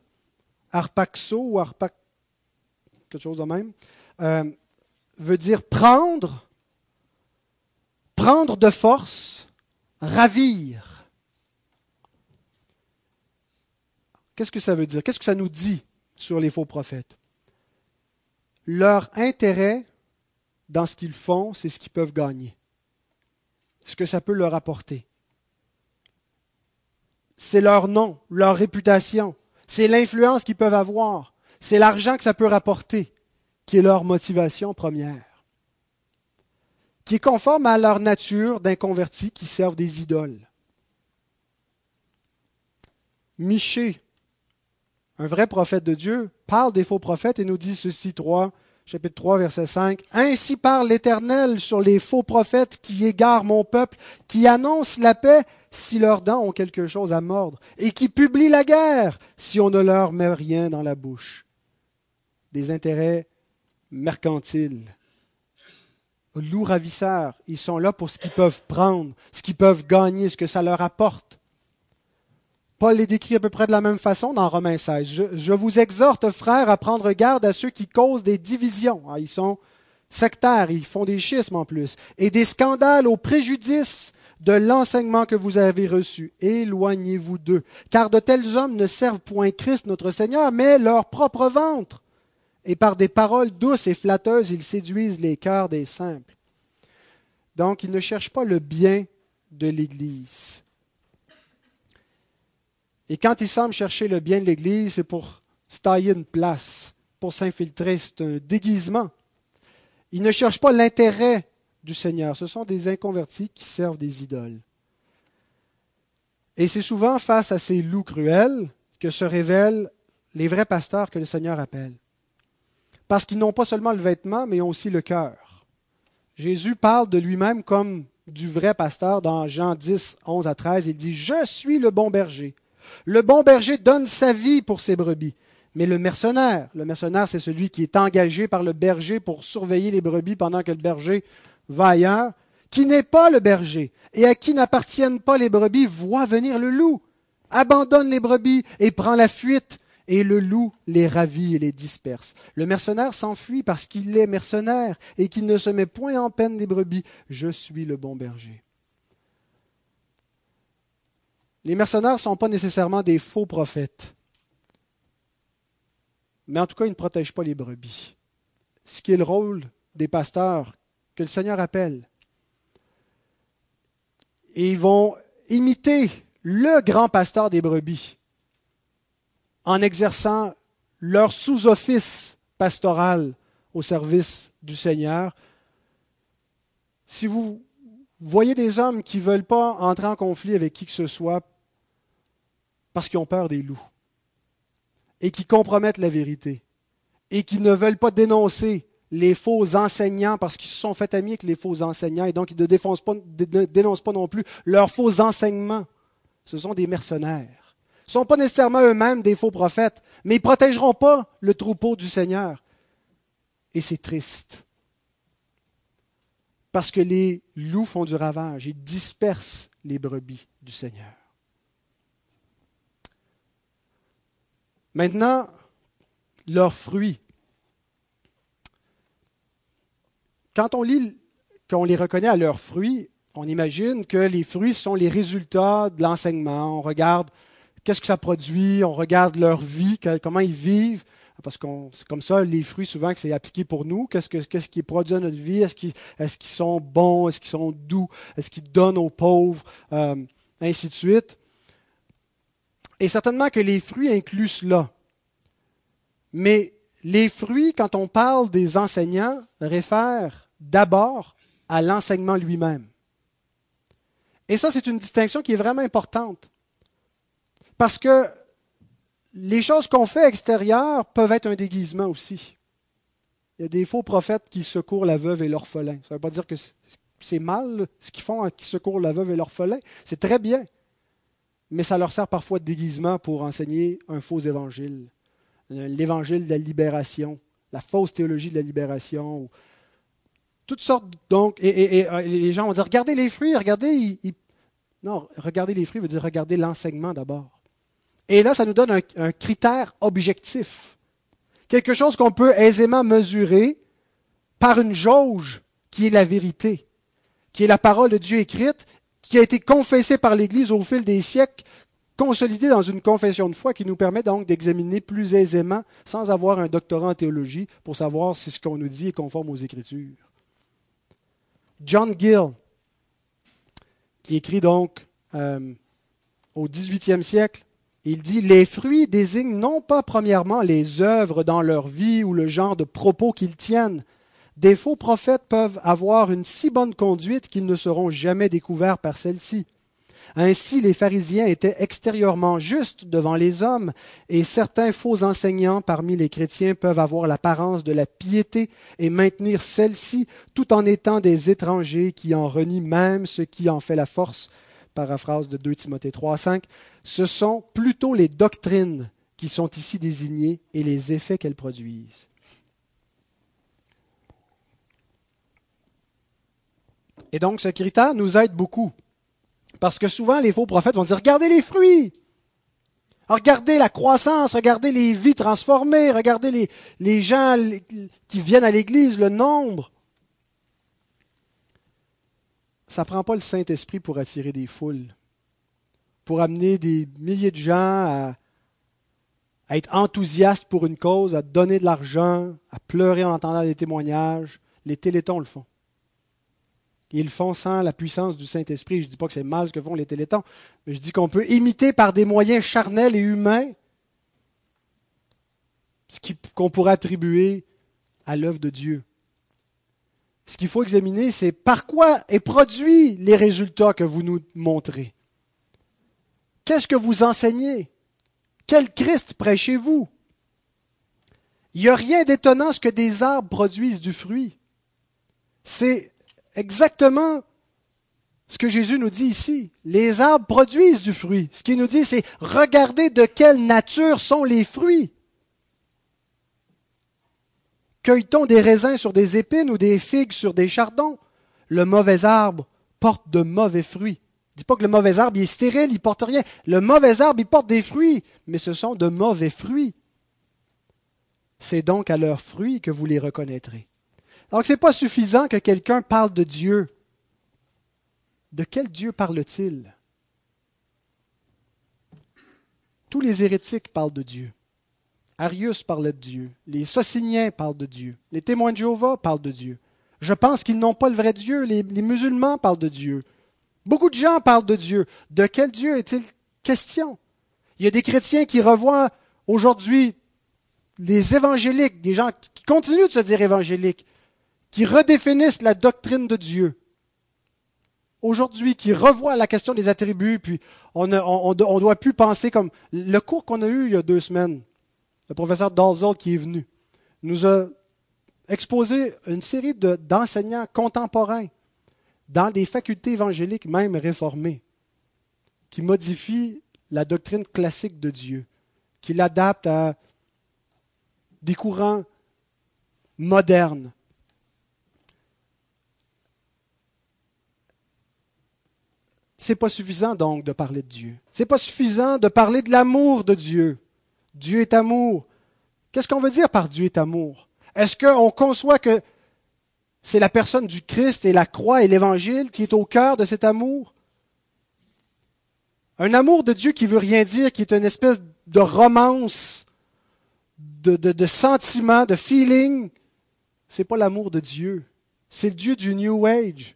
arpaxo ou arpax, quelque chose de même, euh, veut dire prendre, prendre de force, ravir. Qu'est-ce que ça veut dire? Qu'est-ce que ça nous dit sur les faux prophètes? Leur intérêt dans ce qu'ils font, c'est ce qu'ils peuvent gagner. Ce que ça peut leur apporter. C'est leur nom, leur réputation. C'est l'influence qu'ils peuvent avoir. C'est l'argent que ça peut rapporter qui est leur motivation première, qui est conforme à leur nature d'inconvertis qui servent des idoles. Michée un vrai prophète de Dieu, parle des faux prophètes et nous dit ceci, 3, chapitre 3, verset 5. Ainsi parle l'Éternel sur les faux prophètes qui égarent mon peuple, qui annoncent la paix si leurs dents ont quelque chose à mordre, et qui publient la guerre si on ne leur met rien dans la bouche. Des intérêts mercantiles. Loups ravisseurs, ils sont là pour ce qu'ils peuvent prendre, ce qu'ils peuvent gagner, ce que ça leur apporte. Paul les décrit à peu près de la même façon dans Romains 16. Je, vous exhorte, frères, à prendre garde à ceux qui causent des divisions. Ah, ils sont sectaires, ils font des schismes en plus, et des scandales au préjudice de l'enseignement que vous avez reçu. Éloignez-vous d'eux, car de tels hommes ne servent point Christ notre Seigneur, mais leur propre ventre. Et par des paroles douces et flatteuses, ils séduisent les cœurs des simples. Donc, ils ne cherchent pas le bien de l'Église. Et quand ils semblent chercher le bien de l'Église, c'est pour se tailler une place, pour s'infiltrer. C'est un déguisement. Ils ne cherchent pas l'intérêt du Seigneur. Ce sont des inconvertis qui servent des idoles. Et c'est souvent face à ces loups cruels que se révèlent les vrais pasteurs que le Seigneur appelle. Parce qu'ils n'ont pas seulement le vêtement, mais ils ont aussi le cœur. Jésus parle de lui-même comme du vrai pasteur dans Jean 10, 11 à 13. Il dit, Je suis le bon berger. Le bon berger donne sa vie pour ses brebis. Mais le mercenaire, le mercenaire, c'est celui qui est engagé par le berger pour surveiller les brebis pendant que le berger va ailleurs, qui n'est pas le berger et à qui n'appartiennent pas les brebis, voit venir le loup, abandonne les brebis et prend la fuite, et le loup les ravit et les disperse. Le mercenaire s'enfuit parce qu'il est mercenaire et qu'il ne se met point en peine des brebis. Je suis le bon berger. Les mercenaires ne sont pas nécessairement des faux prophètes. Mais en tout cas, ils ne protègent pas les brebis. Ce qui est le rôle des pasteurs que le Seigneur appelle. Et ils vont imiter le grand pasteur des brebis en exerçant leur sous-office pastoral au service du Seigneur. Si vous voyez des hommes qui ne veulent pas entrer en conflit avec qui que ce soit parce qu'ils ont peur des loups et qui compromettent la vérité et qui ne veulent pas dénoncer les faux enseignants parce qu'ils se sont fait amis avec les faux enseignants et donc ils ne, dénoncent pas non plus leurs faux enseignements. Ce sont des mercenaires. Ils ne sont pas nécessairement eux-mêmes des faux prophètes, mais ils ne protégeront pas le troupeau du Seigneur. Et c'est triste. Parce que les loups font du ravage, ils dispersent les brebis du Seigneur. Maintenant, leurs fruits. Quand on les reconnaît à leurs fruits, on imagine que les fruits sont les résultats de l'enseignement. On regarde qu'est-ce que ça produit, on regarde leur vie, comment ils vivent, parce que c'est comme ça, les fruits, souvent, que c'est appliqué pour nous. Qu'est-ce, que, qu'est-ce qui produit notre vie? Est-ce qu'ils, est-ce qu'ils sont bons? Est-ce qu'ils sont doux? Est-ce qu'ils donnent aux pauvres? Euh, ainsi de suite. Et certainement que les fruits incluent cela. Mais les fruits, quand on parle des enseignants, réfèrent d'abord à l'enseignement lui-même. Et ça, c'est une distinction qui est vraiment importante. Parce que les choses qu'on fait extérieures peuvent être un déguisement aussi. Il y a des faux prophètes qui secourent la veuve et l'orphelin. Ça ne veut pas dire que c'est mal ce qu'ils font, qui secourent la veuve et l'orphelin. C'est très bien. Mais ça leur sert parfois de déguisement pour enseigner un faux évangile. L'évangile de la libération, la fausse théologie de la libération. Toutes sortes, donc, et, les gens vont dire, regardez les fruits, regardez. Non, regardez les fruits veut dire regarder l'enseignement d'abord. Et là, ça nous donne un, critère objectif. Quelque chose qu'on peut aisément mesurer par une jauge qui est la vérité, qui est la parole de Dieu écrite, qui a été confessée par l'Église au fil des siècles, consolidée dans une confession de foi qui nous permet donc d'examiner plus aisément, sans avoir un doctorat en théologie, pour savoir si ce qu'on nous dit est conforme aux Écritures. John Gill, qui écrit donc euh, au XVIIIe siècle, il dit Les fruits désignent non pas premièrement les œuvres dans leur vie ou le genre de propos qu'ils tiennent. Des faux prophètes peuvent avoir une si bonne conduite qu'ils ne seront jamais découverts par celle-ci. Ainsi, les pharisiens étaient extérieurement justes devant les hommes, et certains faux enseignants parmi les chrétiens peuvent avoir l'apparence de la piété et maintenir celle-ci tout en étant des étrangers qui en renient même ce qui en fait la force paraphrase de 2 Timothée 3, 5, ce sont plutôt les doctrines qui sont ici désignées et les effets qu'elles produisent. Et donc ce critère nous aide beaucoup. Parce que souvent les faux prophètes vont dire, regardez les fruits, regardez la croissance, regardez les vies transformées, regardez les, gens qui viennent à l'Église, le nombre ça ne prend pas le Saint-Esprit pour attirer des foules, pour amener des milliers de gens à, être enthousiastes pour une cause, à donner de l'argent, à pleurer en entendant des témoignages. Les télétons le font. Ils font sans la puissance du Saint-Esprit. Je ne dis pas que c'est mal ce que font les télétons, mais je dis qu'on peut imiter par des moyens charnels et humains ce qu'on pourrait attribuer à l'œuvre de Dieu ce qu'il faut examiner, c'est par quoi est produit les résultats que vous nous montrez. Qu'est-ce que vous enseignez? Quel Christ prêchez-vous? Il n'y a rien d'étonnant ce que des arbres produisent du fruit. C'est exactement ce que Jésus nous dit ici. Les arbres produisent du fruit. Ce qu'il nous dit, c'est regardez de quelle nature sont les fruits. Cueille-t-on des raisins sur des épines ou des figues sur des chardons? Le mauvais arbre porte de mauvais fruits. Dis pas que le mauvais arbre est stérile, il porte rien. Le mauvais arbre, il porte des fruits, mais ce sont de mauvais fruits. C'est donc à leurs fruits que vous les reconnaîtrez. Donc ce n'est pas suffisant que quelqu'un parle de Dieu. De quel Dieu parle-t-il? Tous les hérétiques parlent de Dieu. Arius parlait de Dieu. Les Sociniens parlent de Dieu. Les témoins de Jéhovah parlent de Dieu. Je pense qu'ils n'ont pas le vrai Dieu. Les, musulmans parlent de Dieu. Beaucoup de gens parlent de Dieu. De quel Dieu est-il question? Il y a des chrétiens qui revoient aujourd'hui les évangéliques, des gens qui continuent de se dire évangéliques, qui redéfinissent la doctrine de Dieu. aujourd'hui qui revoit la question des attributs, puis on ne doit plus penser comme le cours qu'on a eu il y a deux semaines. Le professeur Dalzell qui est venu nous a exposé une série d'enseignants contemporains dans des facultés évangéliques même réformées qui modifient la doctrine classique de Dieu, qui l'adaptent à des courants modernes. C'est pas suffisant donc de parler de Dieu. C'est pas suffisant de parler de l'amour de Dieu. Dieu est amour. Qu'est-ce qu'on veut dire par Dieu est amour? Est-ce qu'on conçoit que c'est la personne du Christ et la croix et l'évangile qui est au cœur de cet amour? Un amour de Dieu qui veut rien dire, qui est une espèce de romance, de, sentiment, de feeling. C'est pas l'amour de Dieu. C'est le Dieu du New Age.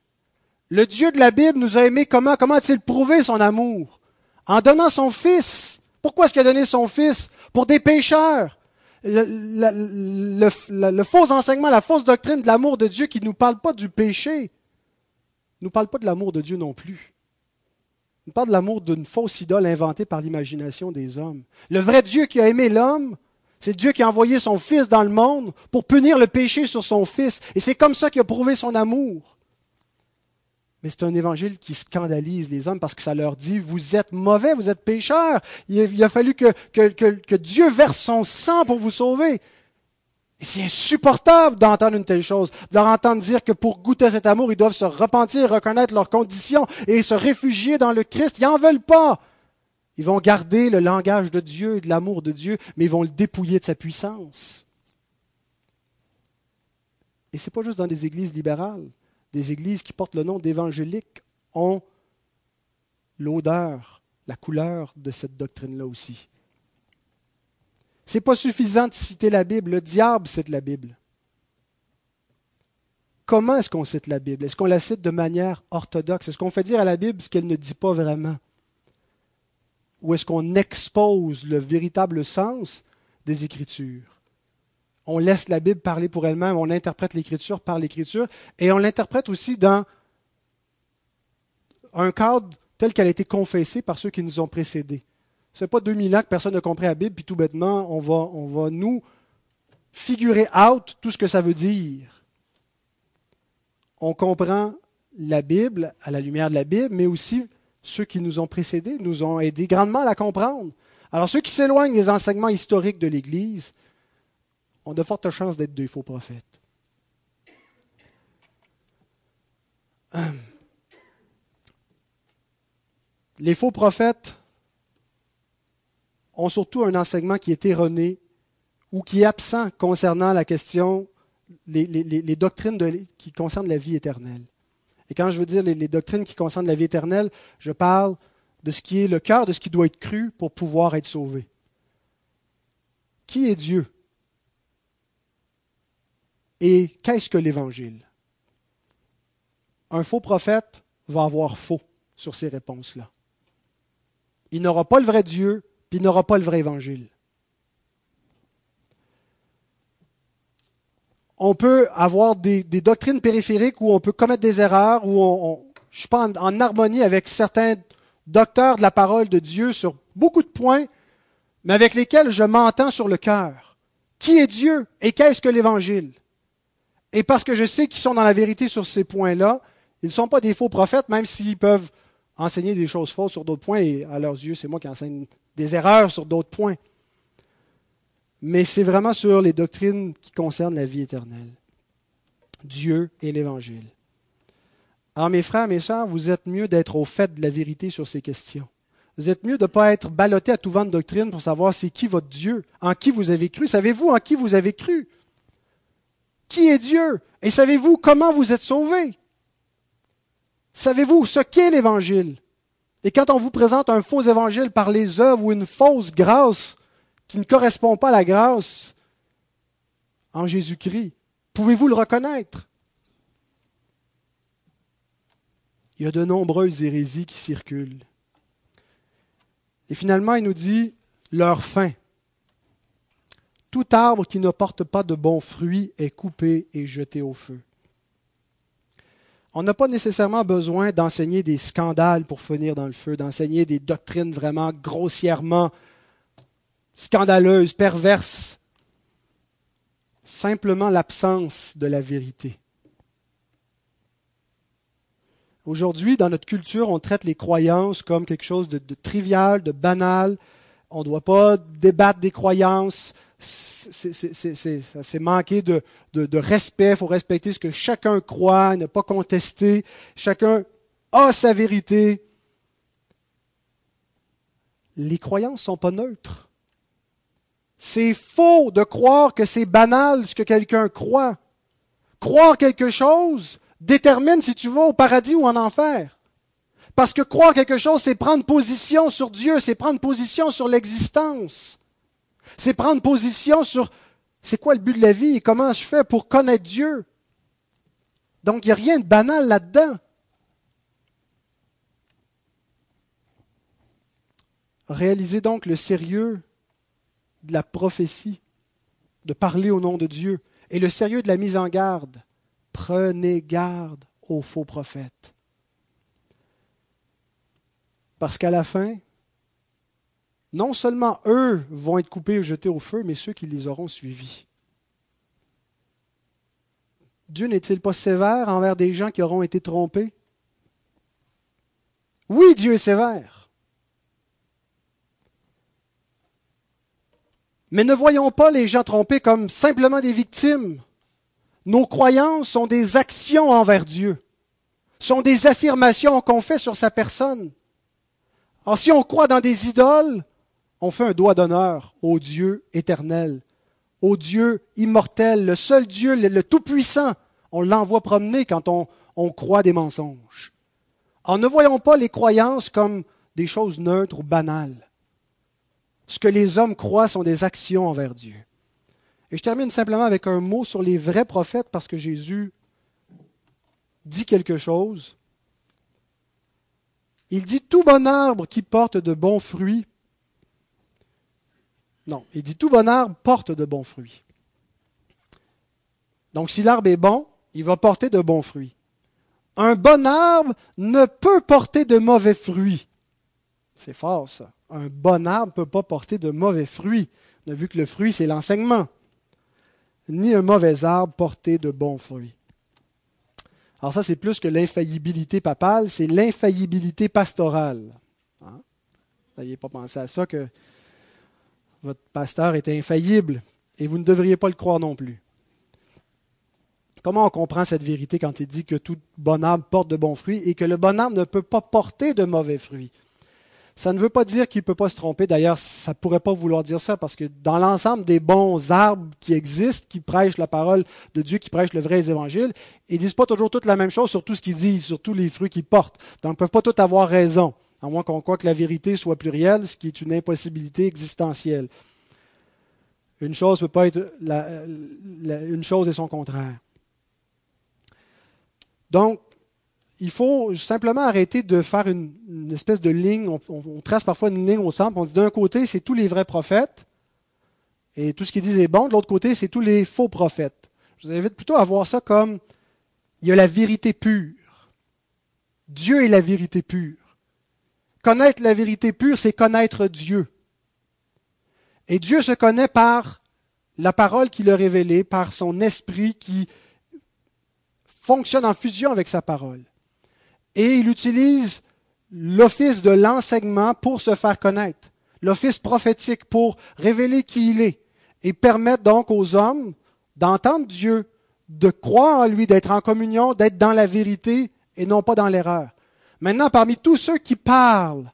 Le Dieu de la Bible nous a aimés comment? Comment a-t-il prouvé son amour? En donnant son Fils. Pourquoi est-ce qu'il a donné son Fils? Pour des pécheurs. Le, le, le, faux enseignement, la fausse doctrine de l'amour de Dieu qui ne nous parle pas du péché, ne nous parle pas de l'amour de Dieu non plus. Il nous parle de l'amour d'une fausse idole inventée par l'imagination des hommes. Le vrai Dieu qui a aimé l'homme, c'est Dieu qui a envoyé son Fils dans le monde pour punir le péché sur son Fils. Et c'est comme ça qu'il a prouvé son amour. Mais c'est un évangile qui scandalise les hommes parce que ça leur dit, vous êtes mauvais, vous êtes pécheurs. Il a, fallu que, que, Dieu verse son sang pour vous sauver. Et c'est insupportable d'entendre une telle chose, de leur entendre dire que pour goûter cet amour, ils doivent se repentir, reconnaître leurs conditions et se réfugier dans le Christ. Ils n'en veulent pas. Ils vont garder le langage de Dieu et de l'amour de Dieu, mais ils vont le dépouiller de sa puissance. Et ce n'est pas juste dans des églises libérales des églises qui portent le nom d'évangéliques ont l'odeur, la couleur de cette doctrine-là aussi. Ce n'est pas suffisant de citer la Bible. Le diable cite la Bible. Comment est-ce qu'on cite la Bible? Est-ce qu'on la cite de manière orthodoxe? Est-ce qu'on fait dire à la Bible ce qu'elle ne dit pas vraiment? Ou est-ce qu'on expose le véritable sens des Écritures? On laisse la Bible parler pour elle-même, on interprète l'Écriture par l'Écriture, et on l'interprète aussi dans un cadre tel qu'elle a été confessée par ceux qui nous ont précédés. Ce n'est pas 2000 ans que personne n'a compris la Bible, puis tout bêtement, on va, on va nous figurer out tout ce que ça veut dire. On comprend la Bible à la lumière de la Bible, mais aussi ceux qui nous ont précédés nous ont aidés grandement à la comprendre. Alors ceux qui s'éloignent des enseignements historiques de l'Église, ont de fortes chances d'être des faux prophètes. Les faux prophètes ont surtout un enseignement qui est erroné ou qui est absent concernant la question, les, doctrines qui concernent la vie éternelle. Et quand je veux dire les doctrines qui concernent la vie éternelle, je parle de ce qui est le cœur de ce qui doit être cru pour pouvoir être sauvé. Qui est Dieu? Et qu'est-ce que l'Évangile? Un faux prophète va avoir faux sur ces réponses-là. Il n'aura pas le vrai Dieu, puis il n'aura pas le vrai Évangile. On peut avoir des, doctrines périphériques où on peut commettre des erreurs, où on, je ne suis pas en harmonie avec certains docteurs de la parole de Dieu sur beaucoup de points, mais avec lesquels je m'entends sur le cœur. Qui est Dieu et qu'est-ce que l'Évangile? Et parce que je sais qu'ils sont dans la vérité sur ces points-là, ils ne sont pas des faux prophètes, même s'ils peuvent enseigner des choses fausses sur d'autres points, et à leurs yeux, c'est moi qui enseigne des erreurs sur d'autres points. Mais c'est vraiment sur les doctrines qui concernent la vie éternelle. Dieu et l'Évangile. Alors mes frères, mes sœurs, vous êtes mieux d'être au fait de la vérité sur ces questions. Vous êtes mieux de ne pas être ballotté à tout vent de doctrine pour savoir c'est qui votre Dieu, en qui vous avez cru. Savez-vous en qui vous avez cru? Qui est Dieu? Et savez-vous comment vous êtes sauvés? Savez-vous ce qu'est l'Évangile? Et quand on vous présente un faux évangile par les œuvres ou une fausse grâce qui ne correspond pas à la grâce en Jésus-Christ, pouvez-vous le reconnaître? Il y a de nombreuses hérésies qui circulent. Et finalement, il nous dit leur fin. Tout arbre qui ne porte pas de bons fruits est coupé et jeté au feu. On n'a pas nécessairement besoin d'enseigner des scandales pour finir dans le feu, d'enseigner des doctrines vraiment grossièrement scandaleuses, perverses. Simplement l'absence de la vérité. Aujourd'hui, dans notre culture, on traite les croyances comme quelque chose de, trivial, de banal. On ne doit pas débattre des croyances. C'est manquer de, respect. Il faut respecter ce que chacun croit, ne pas contester. Chacun a sa vérité. Les croyances ne sont pas neutres. C'est faux de croire que c'est banal ce que quelqu'un croit. Croire quelque chose, détermine si tu vas au paradis ou en enfer. Parce que croire quelque chose, c'est prendre position sur Dieu, c'est prendre position sur l'existence. C'est prendre position sur c'est quoi le but de la vie et comment je fais pour connaître Dieu. Donc il n'y a rien de banal là-dedans. Réalisez donc le sérieux de la prophétie, de parler au nom de Dieu, et le sérieux de la mise en garde. Prenez garde aux faux prophètes. Parce qu'à la fin, non seulement eux vont être coupés ou jetés au feu, mais ceux qui les auront suivis. Dieu n'est-il pas sévère envers des gens qui auront été trompés? Oui, Dieu est sévère. Mais ne voyons pas les gens trompés comme simplement des victimes nos croyances sont des actions envers Dieu, sont des affirmations qu'on fait sur sa personne. Alors si on croit dans des idoles, on fait un doigt d'honneur au Dieu éternel, au Dieu immortel, le seul Dieu, le, Tout-Puissant. On l'envoie promener quand on, on croit des mensonges. Alors ne voyons pas les croyances comme des choses neutres ou banales. Ce que les hommes croient sont des actions envers Dieu. Et je termine simplement avec un mot sur les vrais prophètes parce que Jésus dit quelque chose. Il dit tout bon arbre qui porte de bons fruits. Non, il dit tout bon arbre porte de bons fruits. Donc si l'arbre est bon, il va porter de bons fruits. Un bon arbre ne peut porter de mauvais fruits. C'est fort ça. Un bon arbre ne peut pas porter de mauvais fruits. On vu que le fruit, c'est l'enseignement ni un mauvais arbre porté de bons fruits. Alors ça, c'est plus que l'infaillibilité papale, c'est l'infaillibilité pastorale. Hein? Vous n'aviez pas pensé à ça que votre pasteur était infaillible et vous ne devriez pas le croire non plus. Comment on comprend cette vérité quand il dit que tout bon arbre porte de bons fruits et que le bon arbre ne peut pas porter de mauvais fruits? Ça ne veut pas dire qu'il ne peut pas se tromper. D'ailleurs, ça ne pourrait pas vouloir dire ça parce que dans l'ensemble des bons arbres qui existent, qui prêchent la parole de Dieu, qui prêchent le vrai évangile, ils ne disent pas toujours toute la même chose sur tout ce qu'ils disent, sur tous les fruits qu'ils portent. Donc, ils ne peuvent pas tous avoir raison, à moins qu'on croit que la vérité soit plurielle, ce qui est une impossibilité existentielle. Une chose peut pas être une chose et son contraire. Donc, il faut simplement arrêter de faire une, espèce de ligne. On, trace parfois une ligne au centre. On dit d'un côté, c'est tous les vrais prophètes, et tout ce qu'ils disent est bon. De l'autre côté, c'est tous les faux prophètes. Je vous invite plutôt à voir ça comme il y a la vérité pure. Dieu est la vérité pure. Connaître la vérité pure, c'est connaître Dieu. Et Dieu se connaît par la parole qu'il a révélée, par son esprit qui fonctionne en fusion avec sa parole et il utilise l'office de l'enseignement pour se faire connaître, l'office prophétique pour révéler qui il est et permettre donc aux hommes d'entendre Dieu, de croire en lui, d'être en communion, d'être dans la vérité et non pas dans l'erreur. Maintenant, parmi tous ceux qui parlent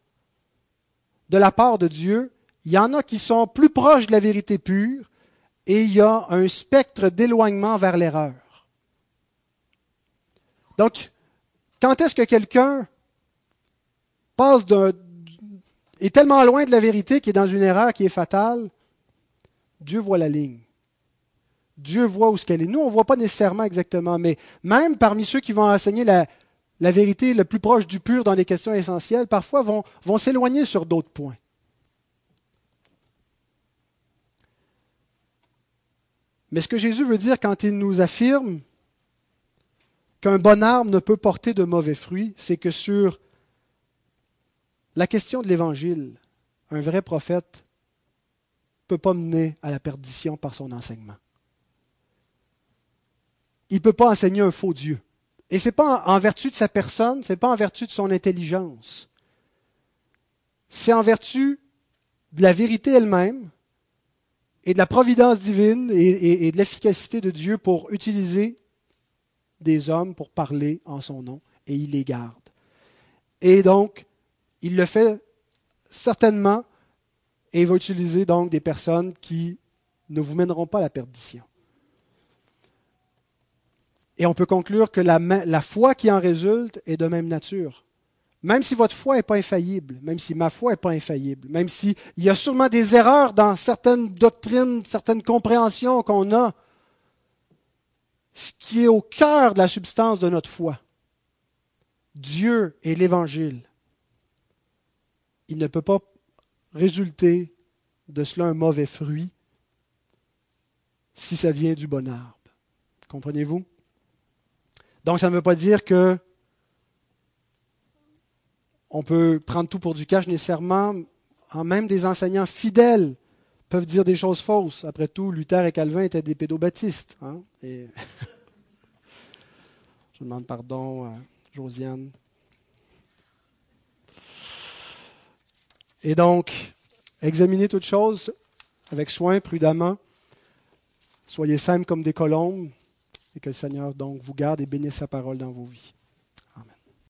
de la part de Dieu, il y en a qui sont plus proches de la vérité pure et il y a un spectre d'éloignement vers l'erreur. Donc, quand est-ce que quelqu'un passe d'un, est tellement loin de la vérité qu'il est dans une erreur qui est fatale? Dieu voit la ligne. Dieu voit où ce qu'elle est. Nous, on ne voit pas nécessairement exactement, mais même parmi ceux qui vont enseigner la, la vérité le plus proche du pur dans des questions essentielles, parfois vont s'éloigner sur d'autres points. Mais ce que Jésus veut dire quand il nous affirme qu'un bon arbre ne peut porter de mauvais fruits, c'est que sur la question de l'Évangile, un vrai prophète ne peut pas mener à la perdition par son enseignement. Il ne peut pas enseigner un faux Dieu. Et ce n'est pas en vertu de sa personne, ce n'est pas en vertu de son intelligence. C'est en vertu de la vérité elle-même et de la providence divine et, et de l'efficacité de Dieu pour utiliser des hommes pour parler en son nom, et il les garde. Et donc, il le fait certainement, et il va utiliser donc des personnes qui ne vous mèneront pas à la perdition. Et on peut conclure que la, foi qui en résulte est de même nature. Même si votre foi n'est pas infaillible, même si ma foi n'est pas infaillible, même s'il y a sûrement des erreurs dans certaines doctrines, certaines compréhensions qu'on a, ce qui est au cœur de la substance de notre foi, Dieu et l'Évangile, il ne peut pas résulter de cela un mauvais fruit si ça vient du bon arbre. Comprenez-vous? Donc, ça ne veut pas dire que on peut prendre tout pour du cash nécessairement. Même des enseignants fidèles peuvent dire des choses fausses. Après tout, Luther et Calvin étaient des pédobaptistes. Hein? Je demande pardon à Josiane. Et donc, examinez toutes choses avec soin, prudemment. Soyez simples comme des colombes et que le Seigneur donc vous garde et bénisse sa parole dans vos vies.